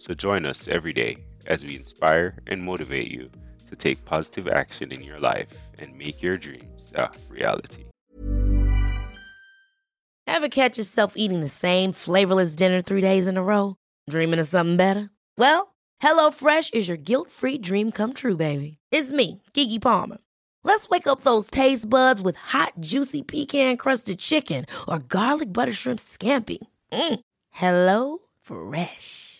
So join us every day as we inspire and motivate you to take positive action in your life and make your dreams a reality. Ever catch yourself eating the same flavorless dinner three days in a row? Dreaming of something better? Well, HelloFresh is your guilt free dream come true, baby. It's me, Keke Palmer. Let's wake up those taste buds with hot, juicy pecan crusted chicken or garlic butter shrimp scampi. Mm. Hello Fresh.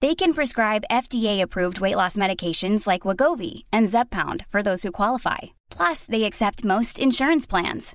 They can prescribe FDA-approved weight loss medications like Wegovy and Zepbound for those who qualify. Plus, they accept most insurance plans.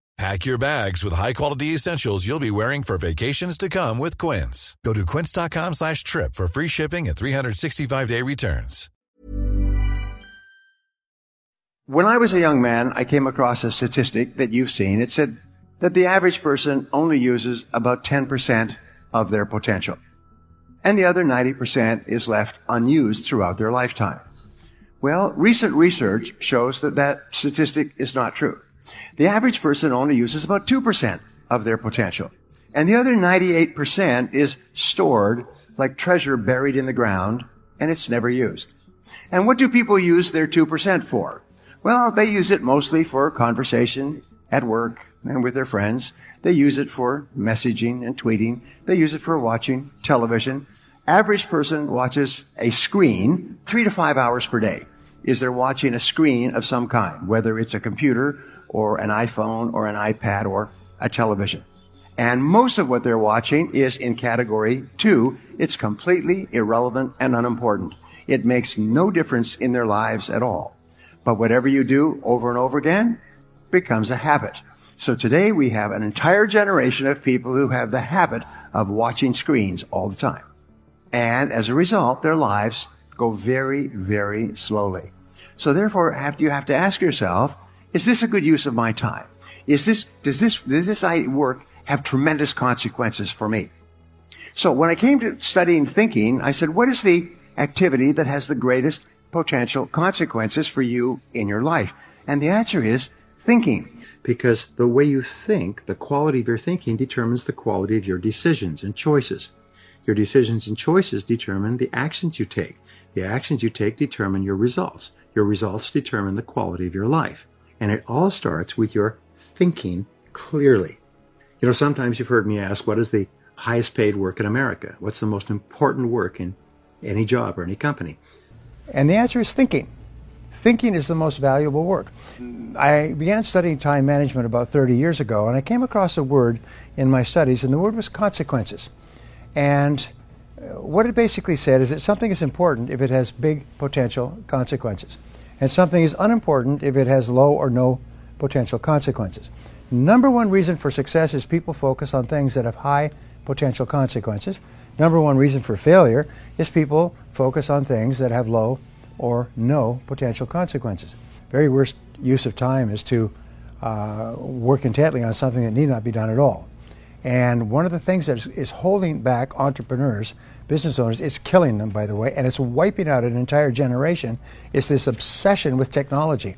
Pack your bags with high-quality essentials you'll be wearing for vacations to come with Quince. Go to quince.com slash trip for free shipping and 365-day returns. When I was a young man, I came across a statistic that you've seen. It said that the average person only uses about 10% of their potential and the other 90% is left unused throughout their lifetime. Well, recent research shows that that statistic is not true. The average person only uses about 2% of their potential. And the other 98% is stored like treasure buried in the ground and it's never used. And what do people use their 2% for? Well, they use it mostly for conversation at work and with their friends. They use it for messaging and tweeting. They use it for watching television. Average person watches a screen three to five hours per day. Is they're watching a screen of some kind, whether it's a computer or an iPhone or an iPad or a television. And most of what they're watching is in category two. It's completely irrelevant and unimportant. It makes no difference in their lives at all. But whatever you do over and over again becomes a habit. So today we have an entire generation of people who have the habit of watching screens all the time. And as a result, their lives go very, very slowly. So therefore, you have to ask yourself, is this a good use of my time? Is this, does this, does this work have tremendous consequences for me? So when I came to studying thinking, I said, what is the activity that has the greatest potential consequences for you in your life? And the answer is thinking. Because the way you think, the quality of your thinking determines the quality of your decisions and choices. Your decisions and choices determine the actions you take. The actions you take determine your results. Your results determine the quality of your life. And it all starts with your thinking clearly. You know, sometimes you've heard me ask, what is the highest paid work in America? What's the most important work in any job or any company? And the answer is thinking. Thinking is the most valuable work. I began studying time management about 30 years ago, and I came across a word in my studies, and the word was consequences. And uh, what it basically said is that something is important if it has big potential consequences, and something is unimportant if it has low or no potential consequences. Number one reason for success is people focus on things that have high potential consequences. Number one reason for failure is people focus on things that have low or no potential consequences. Very worst use of time is to uh, work intently on something that need not be done at all. And one of the things that is, is, holding back entrepreneurs, business owners, it's killing them, by the way, and it's wiping out an entire generation, It's this obsession with technology.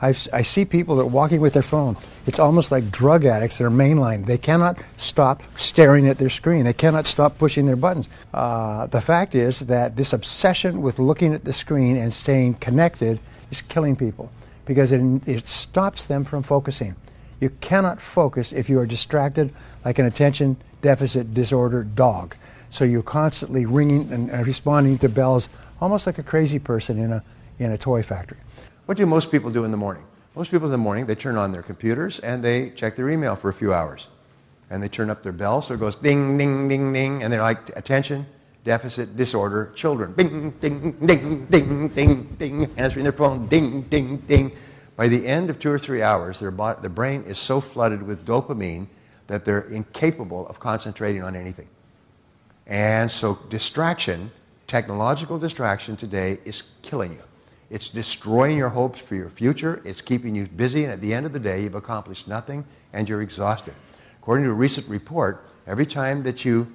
I've, I see people that are walking with their phone. It's almost like drug addicts that are mainline. They cannot stop staring at their screen. They cannot stop pushing their buttons. Uh, the fact is that this obsession with looking at the screen and staying connected is killing people because it, it stops them from focusing. You cannot focus if you are distracted like an attention deficit disorder dog. So you're constantly ringing and uh, responding to bells almost like a crazy person in a, in a toy factory. What do most people do in the morning? Most people in the morning, they turn on their computers and they check their email for a few hours. And they turn up their bell so it goes ding, ding, ding, ding. And they're like, attention, deficit disorder children. Ding, ding, ding, ding, ding, ding. Answering their phone, ding, ding, ding. By the end of two or three hours, their, body, their brain is so flooded with dopamine that they're incapable of concentrating on anything. And so distraction, technological distraction today is killing you. It's destroying your hopes for your future. It's keeping you busy, and at the end of the day, you've accomplished nothing and you're exhausted. According to a recent report, every time that you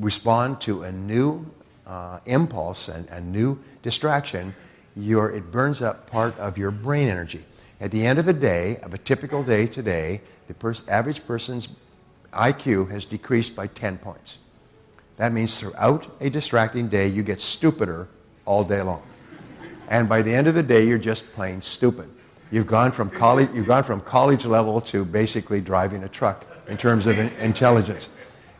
respond to a new uh, impulse and a new distraction, it burns up part of your brain energy. At the end of a day, of a typical day today, the pers- average person's IQ has decreased by 10 points. That means throughout a distracting day, you get stupider all day long. And by the end of the day, you're just plain stupid. You've gone from college, you've gone from college level to basically driving a truck in terms of in- intelligence.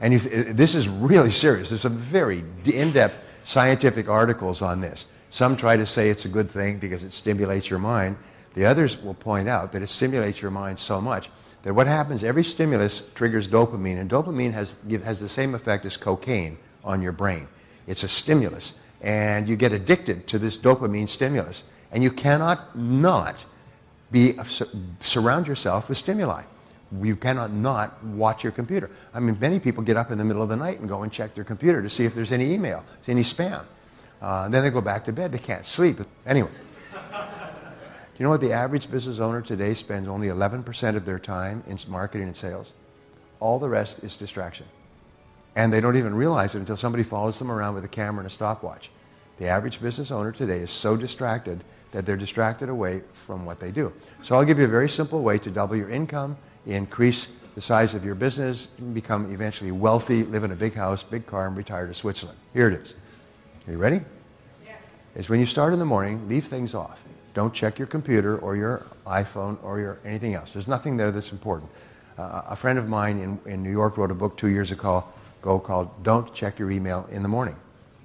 And you, this is really serious. There's some very in-depth scientific articles on this. Some try to say it's a good thing because it stimulates your mind. The others will point out that it stimulates your mind so much that what happens, every stimulus triggers dopamine, and dopamine has, has the same effect as cocaine on your brain. It's a stimulus and you get addicted to this dopamine stimulus. And you cannot not be, surround yourself with stimuli. You cannot not watch your computer. I mean, many people get up in the middle of the night and go and check their computer to see if there's any email, any spam. Uh, then they go back to bed. They can't sleep. Anyway, you know what the average business owner today spends only 11% of their time in marketing and sales? All the rest is distraction. And they don't even realize it until somebody follows them around with a camera and a stopwatch. The average business owner today is so distracted that they're distracted away from what they do. So I'll give you a very simple way to double your income, increase the size of your business, become eventually wealthy, live in a big house, big car, and retire to Switzerland. Here it is. Are you ready? Yes. It's when you start in the morning, leave things off. Don't check your computer or your iPhone or your anything else. There's nothing there that's important. Uh, a friend of mine in, in New York wrote a book two years ago called Don't Check Your Email in the Morning.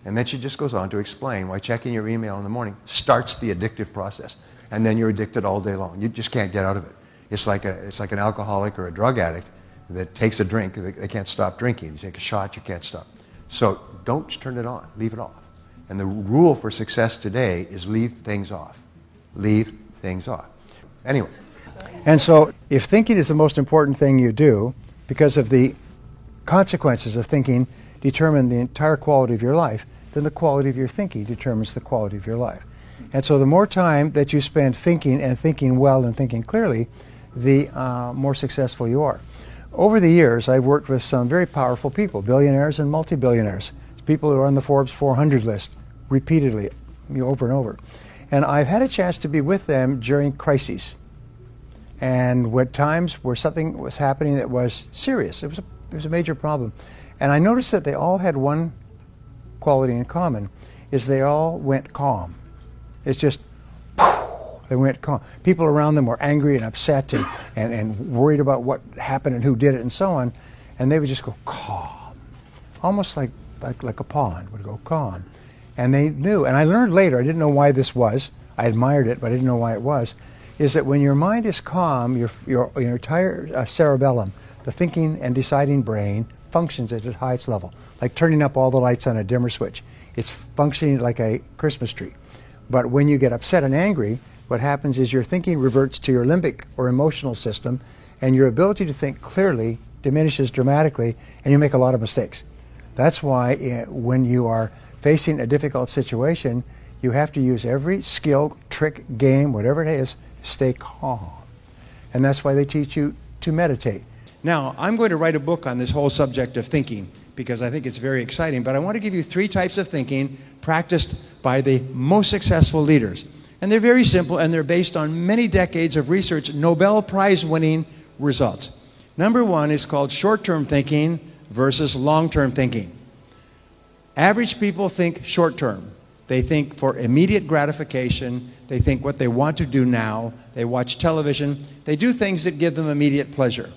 And then she just goes on to explain why checking your email in the morning starts the addictive process. And then you're addicted all day long. You just can't get out of it. It's like, a, it's like an alcoholic or a drug addict that takes a drink. They, they can't stop drinking. You take a shot, you can't stop. So don't turn it on. Leave it off. And the rule for success today is leave things off. Leave things off. Anyway. And so if thinking is the most important thing you do, because of the consequences of thinking determine the entire quality of your life, then the quality of your thinking determines the quality of your life. And so the more time that you spend thinking and thinking well and thinking clearly, the uh, more successful you are. Over the years, I've worked with some very powerful people, billionaires and multi-billionaires, people who are on the Forbes 400 list repeatedly, over and over. And I've had a chance to be with them during crises. And what times where something was happening that was serious. It was a it was a major problem. And I noticed that they all had one quality in common, is they all went calm. It's just, they went calm. People around them were angry and upset and, and, and worried about what happened and who did it and so on. And they would just go calm, almost like, like, like a pond would go calm. And they knew, and I learned later, I didn't know why this was. I admired it, but I didn't know why it was. Is that when your mind is calm, your, your, your entire uh, cerebellum, the thinking and deciding brain functions at its highest level, like turning up all the lights on a dimmer switch. It's functioning like a Christmas tree. But when you get upset and angry, what happens is your thinking reverts to your limbic or emotional system, and your ability to think clearly diminishes dramatically, and you make a lot of mistakes. That's why eh, when you are facing a difficult situation, you have to use every skill, trick, game, whatever it is, stay calm. And that's why they teach you to meditate. Now, I'm going to write a book on this whole subject of thinking because I think it's very exciting, but I want to give you three types of thinking practiced by the most successful leaders. And they're very simple and they're based on many decades of research, Nobel Prize winning results. Number one is called short term thinking versus long term thinking. Average people think short term. They think for immediate gratification. They think what they want to do now. They watch television. They do things that give them immediate pleasure.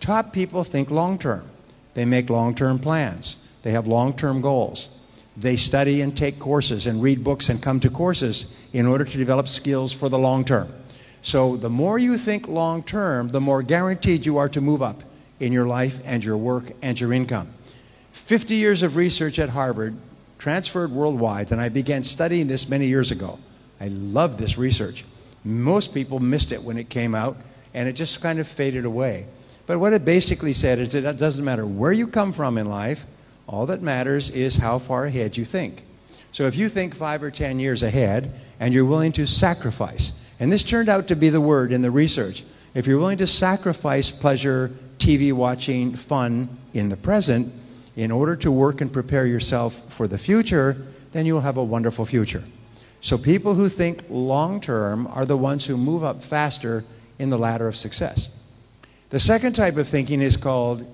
Top people think long term. They make long term plans. They have long term goals. They study and take courses and read books and come to courses in order to develop skills for the long term. So the more you think long term, the more guaranteed you are to move up in your life and your work and your income. 50 years of research at Harvard transferred worldwide, and I began studying this many years ago. I love this research. Most people missed it when it came out, and it just kind of faded away. But what it basically said is that it doesn't matter where you come from in life, all that matters is how far ahead you think. So if you think five or ten years ahead and you're willing to sacrifice, and this turned out to be the word in the research, if you're willing to sacrifice pleasure, TV watching, fun in the present, in order to work and prepare yourself for the future, then you'll have a wonderful future. So people who think long term are the ones who move up faster in the ladder of success. The second type of thinking is called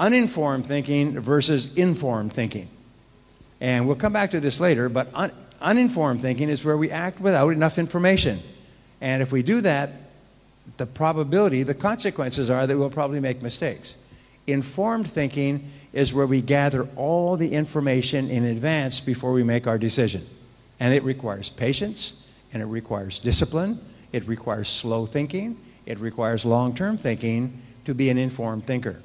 uninformed thinking versus informed thinking. And we'll come back to this later, but un- uninformed thinking is where we act without enough information. And if we do that, the probability, the consequences are that we'll probably make mistakes. Informed thinking is where we gather all the information in advance before we make our decision. And it requires patience, and it requires discipline, it requires slow thinking, it requires long term thinking to be an informed thinker.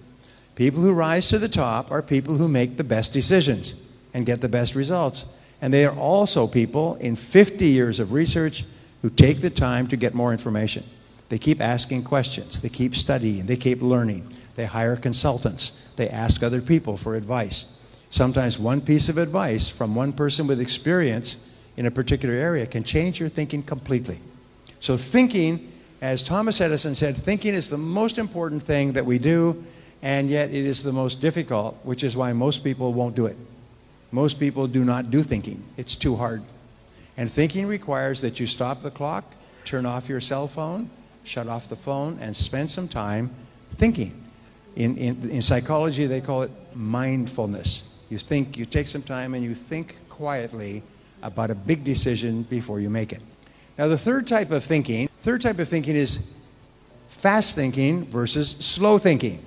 People who rise to the top are people who make the best decisions and get the best results. And they are also people in 50 years of research who take the time to get more information. They keep asking questions, they keep studying, they keep learning. They hire consultants, they ask other people for advice. Sometimes one piece of advice from one person with experience in a particular area can change your thinking completely. So, thinking, as Thomas Edison said, thinking is the most important thing that we do and yet it is the most difficult, which is why most people won't do it. Most people do not do thinking, it's too hard. And thinking requires that you stop the clock, turn off your cell phone, shut off the phone, and spend some time thinking. In, in, in psychology, they call it mindfulness. You think, you take some time and you think quietly about a big decision before you make it. Now, the third type of thinking, third type of thinking is fast thinking versus slow thinking.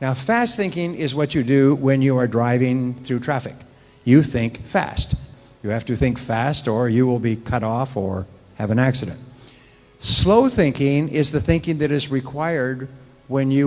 Now, fast thinking is what you do when you are driving through traffic. You think fast. You have to think fast, or you will be cut off or have an accident. Slow thinking is the thinking that is required when you.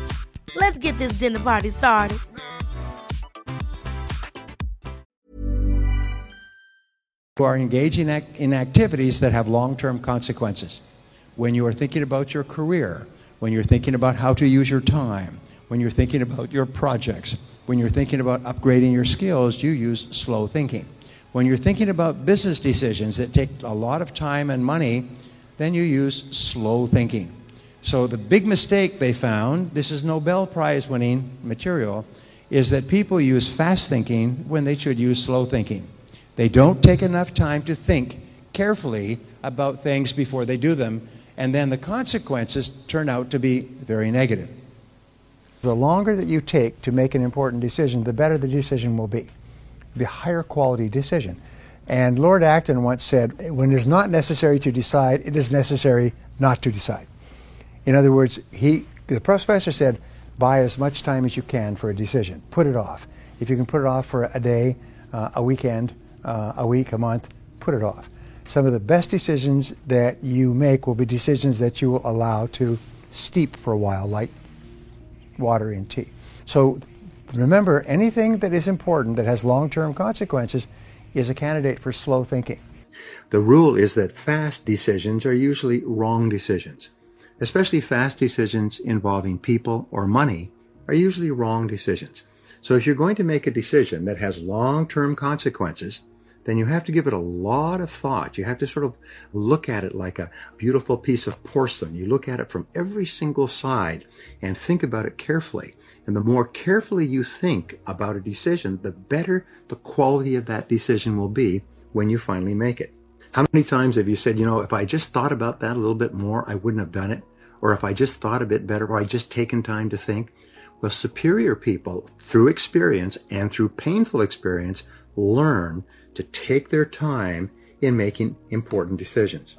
Let's get this dinner party started. You are engaging in activities that have long term consequences. When you are thinking about your career, when you're thinking about how to use your time, when you're thinking about your projects, when you're thinking about upgrading your skills, you use slow thinking. When you're thinking about business decisions that take a lot of time and money, then you use slow thinking. So the big mistake they found, this is Nobel Prize winning material, is that people use fast thinking when they should use slow thinking. They don't take enough time to think carefully about things before they do them, and then the consequences turn out to be very negative. The longer that you take to make an important decision, the better the decision will be, the higher quality decision. And Lord Acton once said, when it is not necessary to decide, it is necessary not to decide. In other words, he, the professor said, buy as much time as you can for a decision. Put it off. If you can put it off for a day, uh, a weekend, uh, a week, a month, put it off. Some of the best decisions that you make will be decisions that you will allow to steep for a while, like water in tea. So remember, anything that is important that has long term consequences is a candidate for slow thinking. The rule is that fast decisions are usually wrong decisions. Especially fast decisions involving people or money are usually wrong decisions. So if you're going to make a decision that has long-term consequences, then you have to give it a lot of thought. You have to sort of look at it like a beautiful piece of porcelain. You look at it from every single side and think about it carefully. And the more carefully you think about a decision, the better the quality of that decision will be when you finally make it. How many times have you said, you know, if I just thought about that a little bit more, I wouldn't have done it? Or if I just thought a bit better, or I just taken time to think? Well, superior people, through experience and through painful experience, learn to take their time in making important decisions.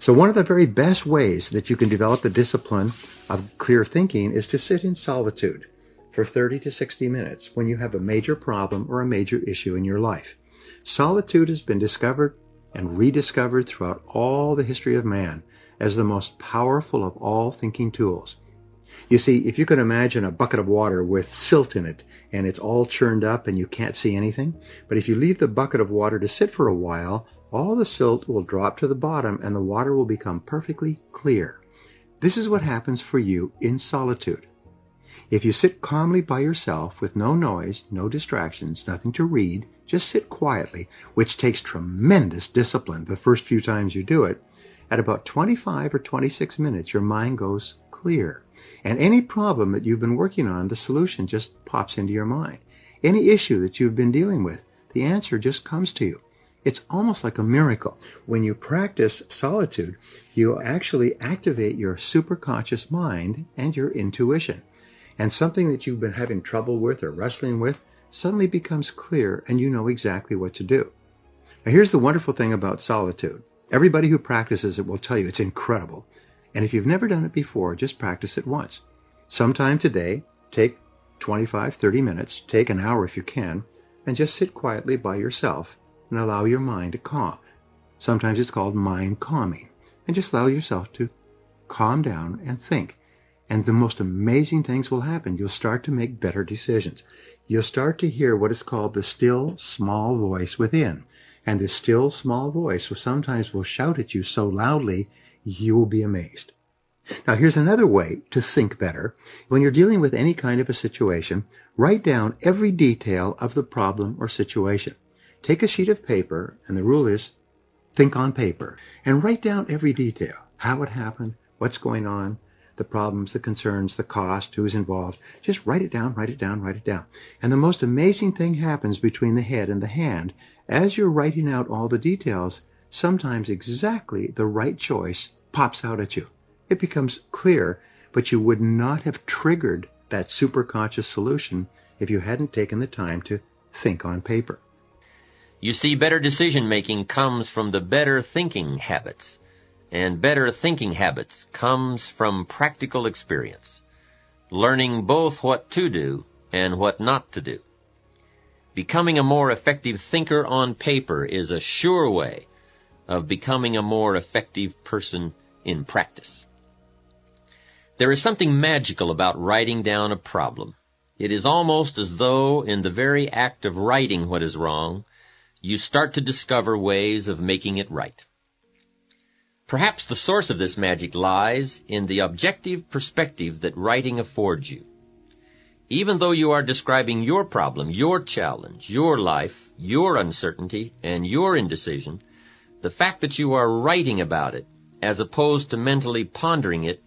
So one of the very best ways that you can develop the discipline of clear thinking is to sit in solitude for 30 to 60 minutes when you have a major problem or a major issue in your life. Solitude has been discovered and rediscovered throughout all the history of man as the most powerful of all thinking tools. You see, if you can imagine a bucket of water with silt in it and it's all churned up and you can't see anything, but if you leave the bucket of water to sit for a while, all the silt will drop to the bottom and the water will become perfectly clear. This is what happens for you in solitude. If you sit calmly by yourself with no noise, no distractions, nothing to read, just sit quietly, which takes tremendous discipline the first few times you do it, at about 25 or 26 minutes your mind goes clear. And any problem that you've been working on, the solution just pops into your mind. Any issue that you've been dealing with, the answer just comes to you. It's almost like a miracle. When you practice solitude, you actually activate your superconscious mind and your intuition. And something that you've been having trouble with or wrestling with suddenly becomes clear and you know exactly what to do. Now here's the wonderful thing about solitude. Everybody who practices it will tell you it's incredible. And if you've never done it before, just practice it once. Sometime today, take 25, 30 minutes, take an hour if you can, and just sit quietly by yourself and allow your mind to calm. Sometimes it's called mind calming. And just allow yourself to calm down and think. And the most amazing things will happen. You'll start to make better decisions. You'll start to hear what is called the still small voice within. And this still small voice will sometimes will shout at you so loudly you will be amazed. Now here's another way to think better. When you're dealing with any kind of a situation, write down every detail of the problem or situation. Take a sheet of paper, and the rule is think on paper, and write down every detail. How it happened, what's going on, the problems, the concerns, the cost, who's involved. Just write it down, write it down, write it down. And the most amazing thing happens between the head and the hand. As you're writing out all the details, sometimes exactly the right choice pops out at you. It becomes clear, but you would not have triggered that superconscious solution if you hadn't taken the time to think on paper. You see, better decision making comes from the better thinking habits. And better thinking habits comes from practical experience. Learning both what to do and what not to do. Becoming a more effective thinker on paper is a sure way of becoming a more effective person in practice. There is something magical about writing down a problem. It is almost as though in the very act of writing what is wrong, you start to discover ways of making it right. Perhaps the source of this magic lies in the objective perspective that writing affords you. Even though you are describing your problem, your challenge, your life, your uncertainty, and your indecision, the fact that you are writing about it as opposed to mentally pondering it,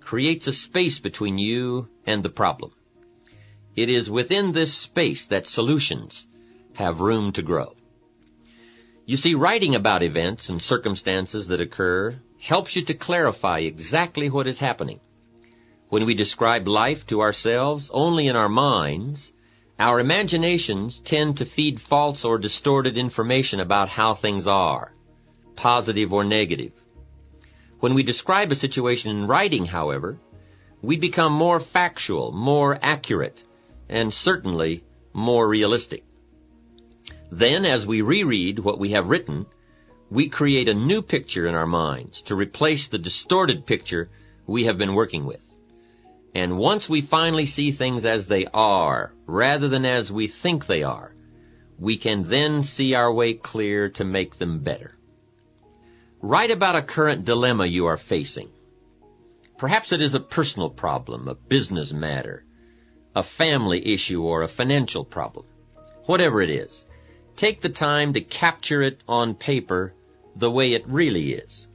creates a space between you and the problem. It is within this space that solutions have room to grow. You see, writing about events and circumstances that occur helps you to clarify exactly what is happening. When we describe life to ourselves only in our minds, our imaginations tend to feed false or distorted information about how things are, positive or negative. When we describe a situation in writing, however, we become more factual, more accurate, and certainly more realistic. Then, as we reread what we have written, we create a new picture in our minds to replace the distorted picture we have been working with. And once we finally see things as they are, rather than as we think they are, we can then see our way clear to make them better. Write about a current dilemma you are facing. Perhaps it is a personal problem, a business matter, a family issue, or a financial problem. Whatever it is, take the time to capture it on paper the way it really is.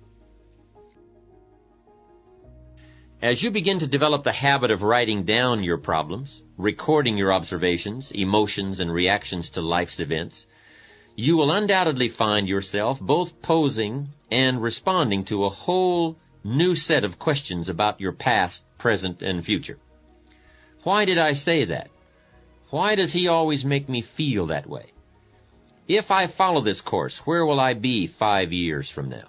As you begin to develop the habit of writing down your problems, recording your observations, emotions, and reactions to life's events, you will undoubtedly find yourself both posing and responding to a whole new set of questions about your past, present, and future. Why did I say that? Why does he always make me feel that way? If I follow this course, where will I be five years from now?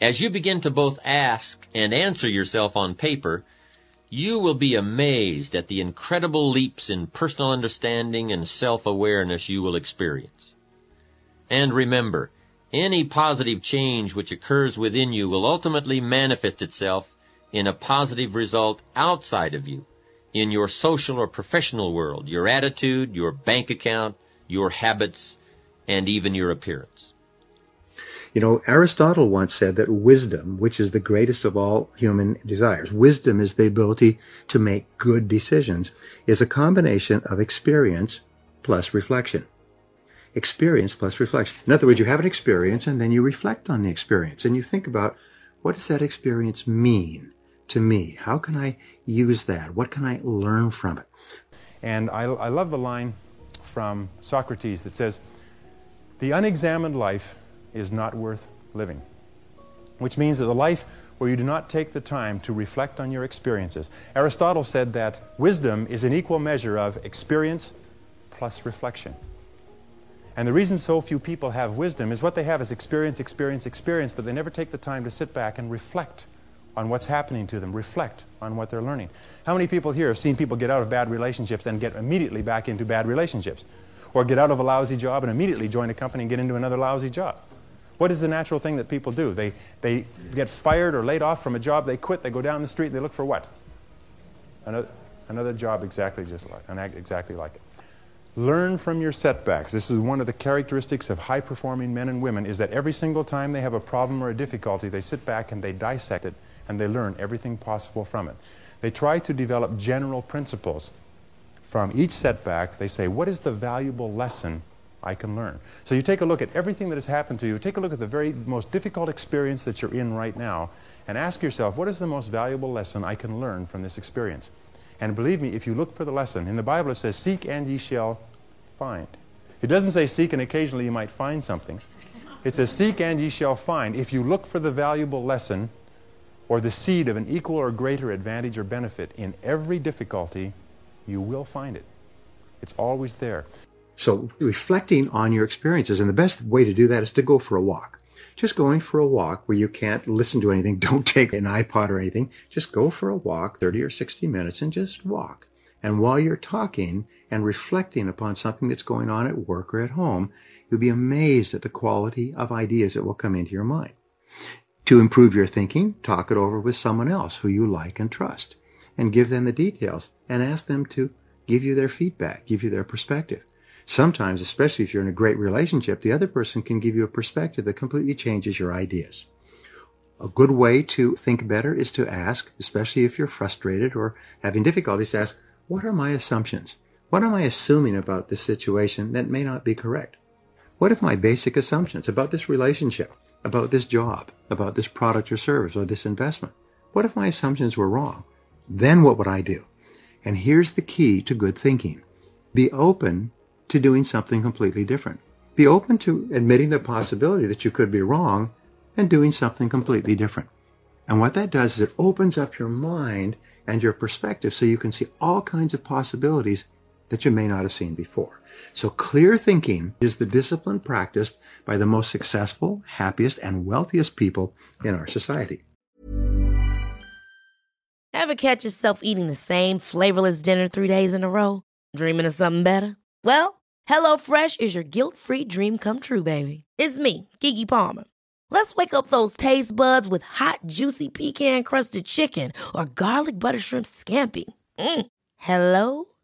As you begin to both ask and answer yourself on paper, you will be amazed at the incredible leaps in personal understanding and self-awareness you will experience. And remember, any positive change which occurs within you will ultimately manifest itself in a positive result outside of you, in your social or professional world, your attitude, your bank account, your habits, and even your appearance. You know, Aristotle once said that wisdom, which is the greatest of all human desires, wisdom is the ability to make good decisions, is a combination of experience plus reflection experience plus reflection. In other words, you have an experience and then you reflect on the experience and you think about what does that experience mean to me? How can I use that? What can I learn from it? And I, I love the line from Socrates that says, The unexamined life is not worth living. Which means that the life where you do not take the time to reflect on your experiences. Aristotle said that wisdom is an equal measure of experience plus reflection. And the reason so few people have wisdom is what they have is experience, experience, experience, but they never take the time to sit back and reflect on what's happening to them, reflect on what they're learning. How many people here have seen people get out of bad relationships and get immediately back into bad relationships? Or get out of a lousy job and immediately join a company and get into another lousy job? What is the natural thing that people do? They, they get fired or laid off from a job, they quit, they go down the street, they look for what? Another, another job exactly just like, exactly like it. Learn from your setbacks. This is one of the characteristics of high performing men and women is that every single time they have a problem or a difficulty, they sit back and they dissect it and they learn everything possible from it. They try to develop general principles. From each setback, they say, what is the valuable lesson I can learn? So you take a look at everything that has happened to you, take a look at the very most difficult experience that you're in right now, and ask yourself, what is the most valuable lesson I can learn from this experience? And believe me, if you look for the lesson, in the Bible it says, Seek and ye shall find. It doesn't say seek and occasionally you might find something. It says seek and ye shall find. If you look for the valuable lesson or the seed of an equal or greater advantage or benefit in every difficulty, you will find it. It's always there. So reflecting on your experiences, and the best way to do that is to go for a walk. Just going for a walk where you can't listen to anything, don't take an iPod or anything. Just go for a walk, 30 or 60 minutes, and just walk. And while you're talking and reflecting upon something that's going on at work or at home, you'll be amazed at the quality of ideas that will come into your mind. To improve your thinking, talk it over with someone else who you like and trust and give them the details and ask them to give you their feedback, give you their perspective. Sometimes, especially if you're in a great relationship, the other person can give you a perspective that completely changes your ideas. A good way to think better is to ask, especially if you're frustrated or having difficulties, ask, what are my assumptions? What am I assuming about this situation that may not be correct? What if my basic assumptions about this relationship, about this job, about this product or service or this investment, what if my assumptions were wrong? Then what would I do? And here's the key to good thinking. Be open to doing something completely different. Be open to admitting the possibility that you could be wrong and doing something completely different. And what that does is it opens up your mind and your perspective so you can see all kinds of possibilities that you may not have seen before. So clear thinking is the discipline practiced by the most successful, happiest, and wealthiest people in our society. Ever catch yourself eating the same flavorless dinner three days in a row? Dreaming of something better? Well, HelloFresh is your guilt-free dream come true, baby. It's me, Keke Palmer. Let's wake up those taste buds with hot, juicy pecan-crusted chicken or garlic butter shrimp scampi. Mm. Hello